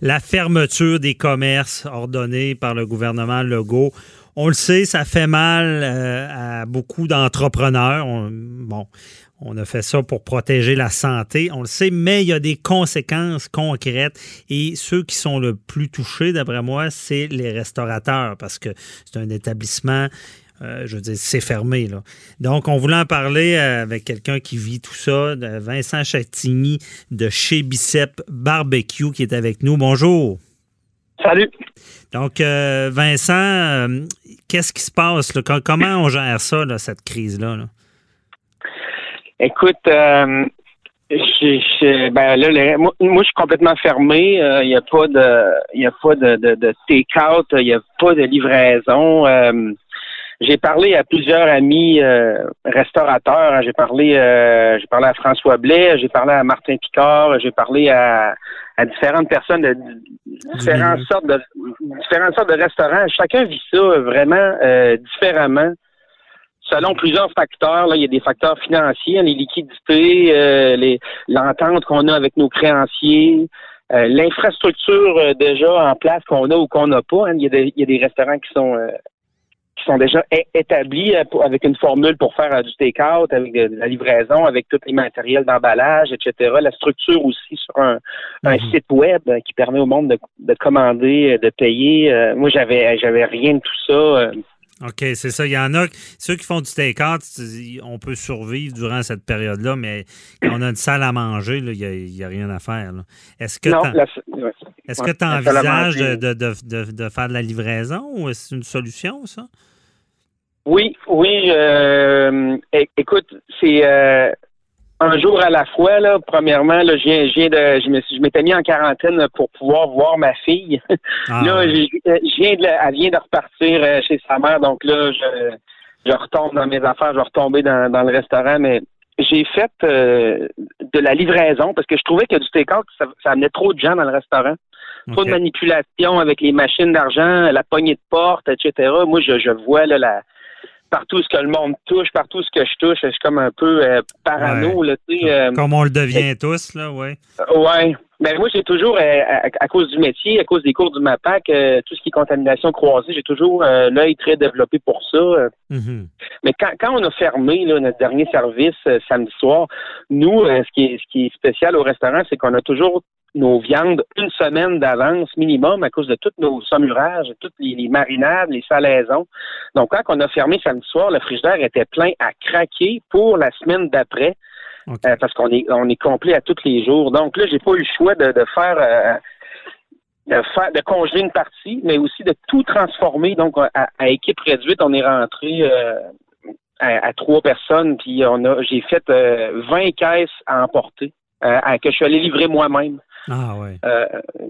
La fermeture des commerces ordonnée par le gouvernement Legault. On le sait, ça fait mal euh, à beaucoup d'entrepreneurs. bon, on a fait ça pour protéger la santé, on le sait, mais il y a des conséquences concrètes. Et ceux qui sont le plus touchés, d'après moi, c'est les restaurateurs, parce que c'est un établissement euh, je veux dire, c'est fermé. Là. Donc, on voulait en parler euh, avec quelqu'un qui vit tout ça, Vincent Chatigny de chez Bicep Barbecue qui est avec nous. Bonjour. Salut. Donc, euh, Vincent, qu'est-ce qui se passe? Comment on gère ça, cette crise-là? Écoute, ben, moi, je suis complètement fermé. Il n'y a pas de, y a pas de, de take-out, il n'y a pas de livraison. J'ai parlé à plusieurs amis euh, restaurateurs. Hein. J'ai parlé, euh, j'ai parlé à François Blais, j'ai parlé à Martin Picard, j'ai parlé à, à, différentes personnes de différentes sortes de différentes sortes de restaurants. Chacun vit ça vraiment euh, différemment. Selon plusieurs facteurs, là, il y a des facteurs financiers, les liquidités, les, l'entente qu'on a avec nos créanciers, l'infrastructure déjà en place qu'on a ou qu'on n'a pas. Hein. Il, y a des, il, y a des, restaurants qui sont qui sont déjà établis euh, avec une formule pour faire euh, du take-out, avec de, la livraison, avec tous les matériels d'emballage, etc. La structure aussi sur un, mhm. site web euh, qui permet au monde de, commander, de payer. moi, j'avais j'avais rien de tout ça. OK, c'est ça. Il y en a, ceux qui font du take-out, on peut survivre durant cette période-là, mais quand on a une salle à manger, il n'y a, rien à faire. Est-ce que tu envisages de, faire de la livraison ou est-ce une solution, ça? Oui, oui. Euh, écoute, c'est euh, un jour à la fois. Là. Premièrement, là, je viens, de, je m'étais mis en quarantaine pour pouvoir voir ma fille. Ah, là, je, viens de, elle vient de repartir euh, chez sa mère, donc là, je, je retombe dans mes affaires, je vais retomber dans, dans le restaurant, mais j'ai fait de la livraison parce que je trouvais que du take-out, ça, amenait trop de gens dans le restaurant. Trop de manipulation avec les machines d'argent, la poignée de porte, etc. Moi, je, je vois là, la, partout ce que le monde touche, partout ce que je touche, je suis comme un peu euh, parano. Là, euh, comme on le devient tous, là, oui. Oui. Mais moi, j'ai toujours, euh, à, cause du métier, à cause des cours du MAPAC, tout ce qui est contamination croisée, j'ai toujours l'œil très développé pour ça. Mm-hmm. Mais quand, quand on a fermé notre dernier service samedi soir, nous, ce, qui est, ce qui est spécial au restaurant, c'est qu'on a toujours nos viandes une semaine d'avance minimum à cause de tous nos saumurages, toutes les, marinades, les salaisons. Donc, quand on a fermé samedi soir, le frigidaire était plein à craquer pour la semaine d'après. Euh, parce qu'on est on est complet à tous les jours. Donc là, j'ai pas eu le choix de, faire euh, de faire de congeler une partie, mais aussi de tout transformer. Donc à, équipe réduite, on est rentré euh, à, trois personnes, puis on a j'ai fait 20 caisses à emporter que je suis allé livrer moi-même. Ah ouais. Euh,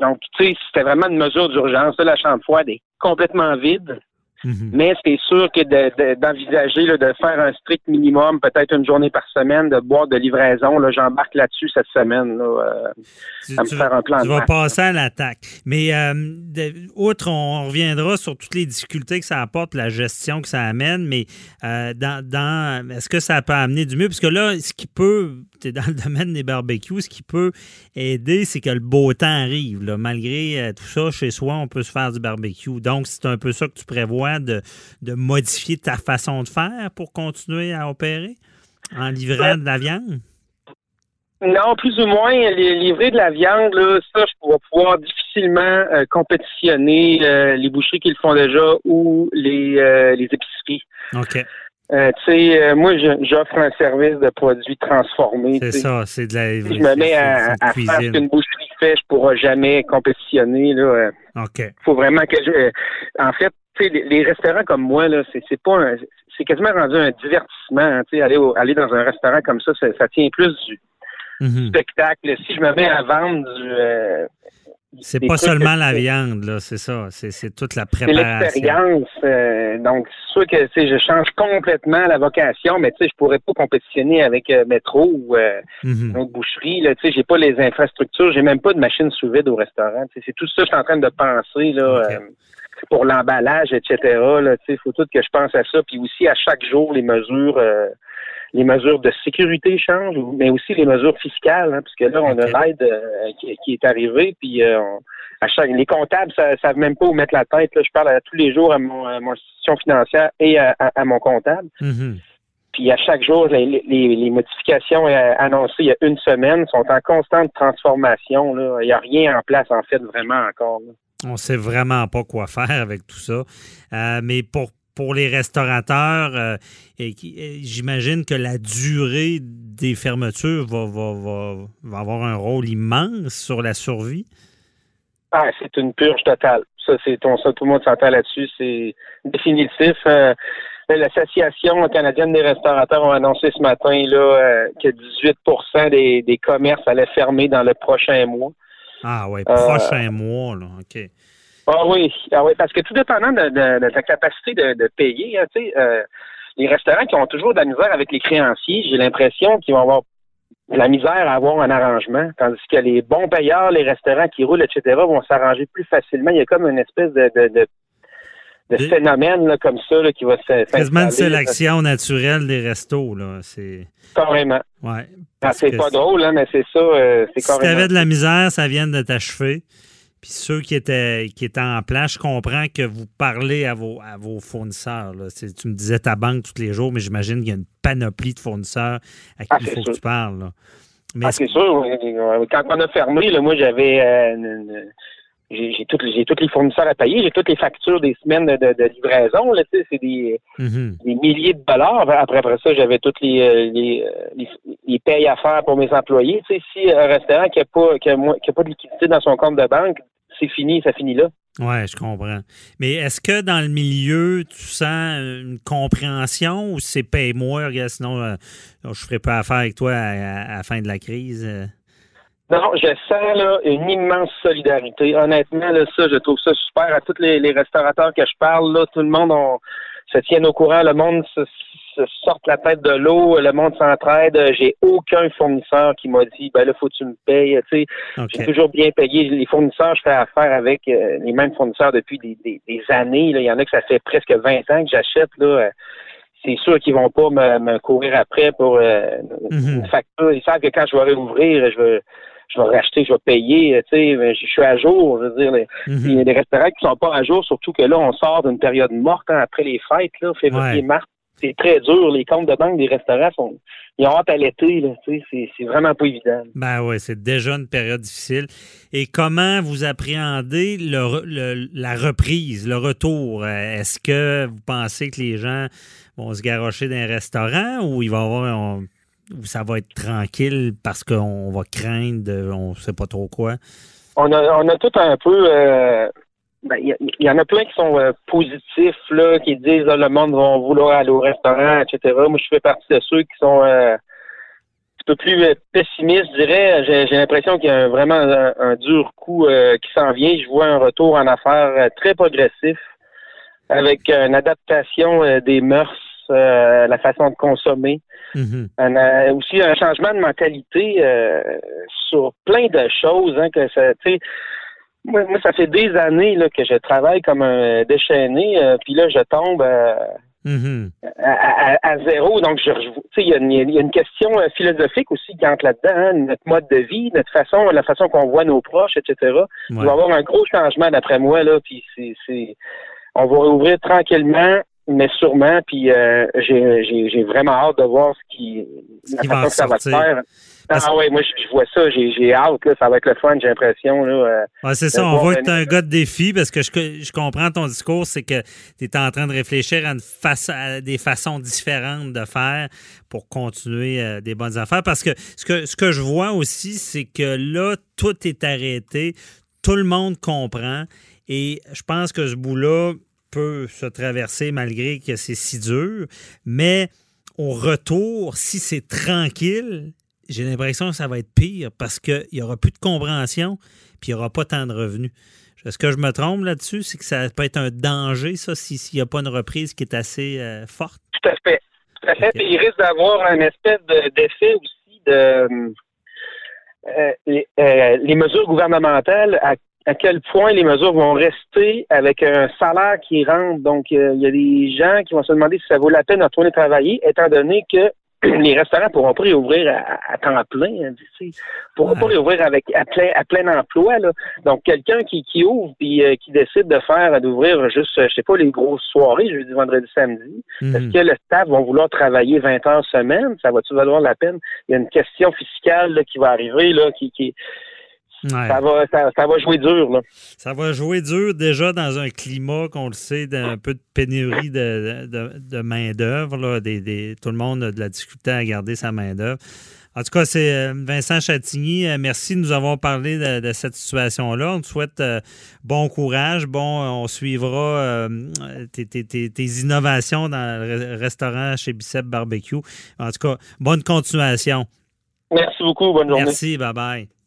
donc, tu sais, c'était vraiment une mesure d'urgence. La chambre froide est complètement vide. Mhm. Mais c'est sûr que d'envisager de, faire un strict minimum, peut-être une journée par semaine, de boire de livraison, j'embarque là-dessus cette semaine. Là, euh, tu, me faire un plan tu vas passer à l'attaque. Mais euh, outre, on reviendra sur toutes les difficultés que ça apporte, la gestion que ça amène, mais euh, dans, est-ce que ça peut amener du mieux? Parce que là, ce qui peut, tu es dans le domaine des barbecues, ce qui peut aider, c'est que le beau temps arrive. Malgré tout ça, chez soi, on peut se faire du barbecue. Donc, c'est un peu ça que tu prévois de, modifier ta façon de faire pour continuer à opérer en livrant de la viande? Non, plus ou moins, livrer de la viande, ça, je vais pouvoir difficilement euh, compétitionner euh, les boucheries qui le font déjà ou les, euh, les épiceries. OK. Tu sais, moi, j'offre un service de produits transformés. C'est ça, c'est de la. Si je me mets à, faire ce qu'une boucherie fait, je ne pourrai jamais compétitionner. Là. OK. faut vraiment que je. En fait, les, restaurants comme moi, là, c'est, pas c'est quasiment rendu un divertissement. Hein, aller, aller dans un restaurant comme ça, ça, tient plus du, mm-hmm. spectacle. Si je me mets à vendre du. Euh, c'est pas seulement la viande, là, c'est ça. C'est, toute la préparation. C'est l'expérience. Euh, donc, c'est sûr que je change complètement la vocation, mais tu sais, je pourrais pas compétitionner avec euh, Métro ou mm-hmm. une autre boucherie. Là, tu sais, j'ai pas les infrastructures, j'ai même pas de machine sous vide au restaurant. c'est tout ça que je suis en train de penser là pour l'emballage, etc. Il faut tout que je pense à ça. Puis aussi, à chaque jour, les mesures, euh, les mesures de sécurité changent, mais aussi les mesures fiscales, hein, puisque là, on a l'aide euh, qui, est arrivée, puis euh, à chaque, les comptables ne savent même pas où mettre la tête. Là. Je parle tous les jours à mon, institution financière et à, mon comptable. Mm-hmm. Puis à chaque jour, les, les, modifications annoncées il y a une semaine sont en constante transformation. Là. Il n'y a rien en place, en fait, vraiment encore. On ne sait vraiment pas quoi faire avec tout ça. mais pour pour les restaurateurs, euh, j'imagine que la durée des fermetures va, va, avoir un rôle immense sur la survie? Ah, c'est une purge totale. Ça, c'est tout le monde s'entend là-dessus. C'est définitif. Euh, L'Association canadienne des restaurateurs a annoncé ce matin là, euh, que 18 des, des commerces allaient fermer dans le prochain mois. Ah oui, prochain mois, là, OK. Ah oui, ah oui, parce que tout dépendant de, de, ta capacité de, payer, hein, tu sais, euh, les restaurants qui ont toujours de la misère avec les créanciers, j'ai l'impression qu'ils vont avoir de la misère à avoir un arrangement, tandis que les bons payeurs, les restaurants qui roulent, etc., vont s'arranger plus facilement. Il y a comme une espèce de, de, de phénomène là, comme ça là, qui va se Quasiment une sélection naturelle des restos. Là. C'est... Carrément. Ouais, ah, c'est pas drôle, hein, mais c'est ça. Euh, c'est si tu avais de la misère, ça vient de t'achever. Puis ceux qui étaient, qui étaient en place, je comprends que vous parlez à vos, à vos fournisseurs. Tu me disais ta banque tous les jours, mais j'imagine qu'il y a une panoplie de fournisseurs à qui ah, il faut que tu parles. Mais ah, c'est sûr. Quand on a fermé, là, moi, j'avais. Euh, j'ai tous les fournisseurs à payer, j'ai toutes les factures des semaines de, livraison. c'est mm-hmm. des, milliers de dollars. Après, après ça, j'avais toutes les, euh, les, euh, les, payes à faire pour mes employés. si un restaurant qui n'a pas, qui a, pas de liquidité dans son compte de banque, c'est fini, ça finit là. Oui, je comprends. Mais est-ce que dans le milieu, tu sens une compréhension ou c'est paye-moi, sinon euh, je ne ferai pas affaire avec toi à, la fin de la crise? Non, je sens là, une immense solidarité. Honnêtement, là, ça, je trouve ça super. À tous les, restaurateurs que je parle, là, tout le monde on, se tient au courant, le monde se, se sort la tête de l'eau, le monde s'entraide. J'ai aucun fournisseur qui m'a dit ben là, faut que tu me payes. Tu sais, J'ai toujours bien payé. Les fournisseurs, je fais affaire avec euh, les mêmes fournisseurs depuis des, des, années. Là. Il y en a que ça fait presque 20 ans que j'achète. là. Euh, c'est sûr qu'ils vont pas me, courir après pour euh, une mm-hmm. facture. Ils savent que quand je vais réouvrir, je vais je vais racheter, je vais payer, tu sais, je suis à jour, je veux dire, mhm. il y a des restaurants qui sont pas à jour, surtout que là, on sort d'une période morte hein, après les fêtes, là, février, mars, c'est très dur. Les comptes de banque des restaurants sont, ils ont hâte à l'été, c'est, c'est vraiment pas évident. Ben oui, c'est déjà une période difficile. Et comment vous appréhendez le, la reprise, le retour? Est-ce que vous pensez que les gens vont se garrocher dans un restaurant ou il va y avoir ça va être tranquille parce qu'on va craindre, on ne sait pas trop quoi? On a, on a tout un peu. Euh, ben, il y, en a plein qui sont euh, positifs, là, qui disent que le monde va vouloir aller au restaurant, etc. Moi, je fais partie de ceux qui sont euh, un peu plus pessimistes, je dirais. J'ai l'impression qu'il y a vraiment un, dur coup qui s'en vient. Je vois un retour en affaires très progressif avec une adaptation des mœurs euh, la façon de consommer. Mm-hmm. Euh, aussi un changement de mentalité euh, sur plein de choses. Hein, que ça, moi, moi, ça fait des années là, que je travaille comme un déchaîné, puis là, je tombe mm-hmm. à, zéro. Donc, je, il y, a une question philosophique aussi qui entre là-dedans, hein, notre mode de vie, notre façon, la façon qu'on voit nos proches, etc. Il va y avoir un gros changement d'après moi là, puis c'est, on va rouvrir tranquillement mais sûrement, puis euh, j'ai vraiment hâte de voir ce qui, façon que ça va se faire. Ah ouais, moi je, vois ça, j'ai hâte, là, ça va être le fun, j'ai l'impression. Euh, ouais, c'est ça, on voit que tu un gars de défi parce que je, je comprends ton discours, c'est que tu es en train de réfléchir à, une à des façons différentes de faire pour continuer euh, des bonnes affaires. Parce que ce que, ce que je vois aussi, c'est que là, tout est arrêté, tout le monde comprend et je pense que ce bout-là, peut se traverser malgré que c'est si dur. Mais au retour, si c'est tranquille, j'ai l'impression que ça va être pire parce qu'il n'y aura plus de compréhension puis il n'y aura pas tant de revenus. Est-ce que je me trompe là-dessus? C'est que ça peut être un danger, ça, s'il n'y a pas une reprise qui est assez euh, forte? Tout à fait. Tout à fait. il risque d'avoir un espèce d'effet aussi de. Euh, euh, les, mesures gouvernementales à à quel point les mesures vont rester avec un salaire qui rentre. Donc, euh, il y a des gens qui vont se demander si ça vaut la peine de retourner travailler, étant donné que les restaurants ne pourront pas réouvrir à, temps plein. Hein, ne pourront pas réouvrir avec à plein, à plein emploi. Là. Donc, quelqu'un qui, qui ouvre puis euh, qui décide de faire, d'ouvrir juste, je sais pas, les grosses soirées, jeudi, vendredi, samedi, est-ce mhm. que le staff va vouloir travailler 20 heures semaine? Ça va-tu valoir la peine? Il y a une question fiscale qui va arriver, là, qui, qui ça, va, ça, va jouer dur. Là. Ça va jouer dur déjà dans un climat, qu'on le sait, d'un peu de pénurie de, de, main-d'œuvre. Des, tout le monde a de la difficulté à garder sa main-d'œuvre. En tout cas, c'est euh, Vincent Chatigny. Euh, merci de nous avoir parlé de, cette situation-là. On te souhaite euh, bon courage. Bon, on suivra tes, innovations dans le restaurant chez Bicep Barbecue. En tout cas, bonne continuation. Merci beaucoup. Bonne journée. Merci. Bye bye.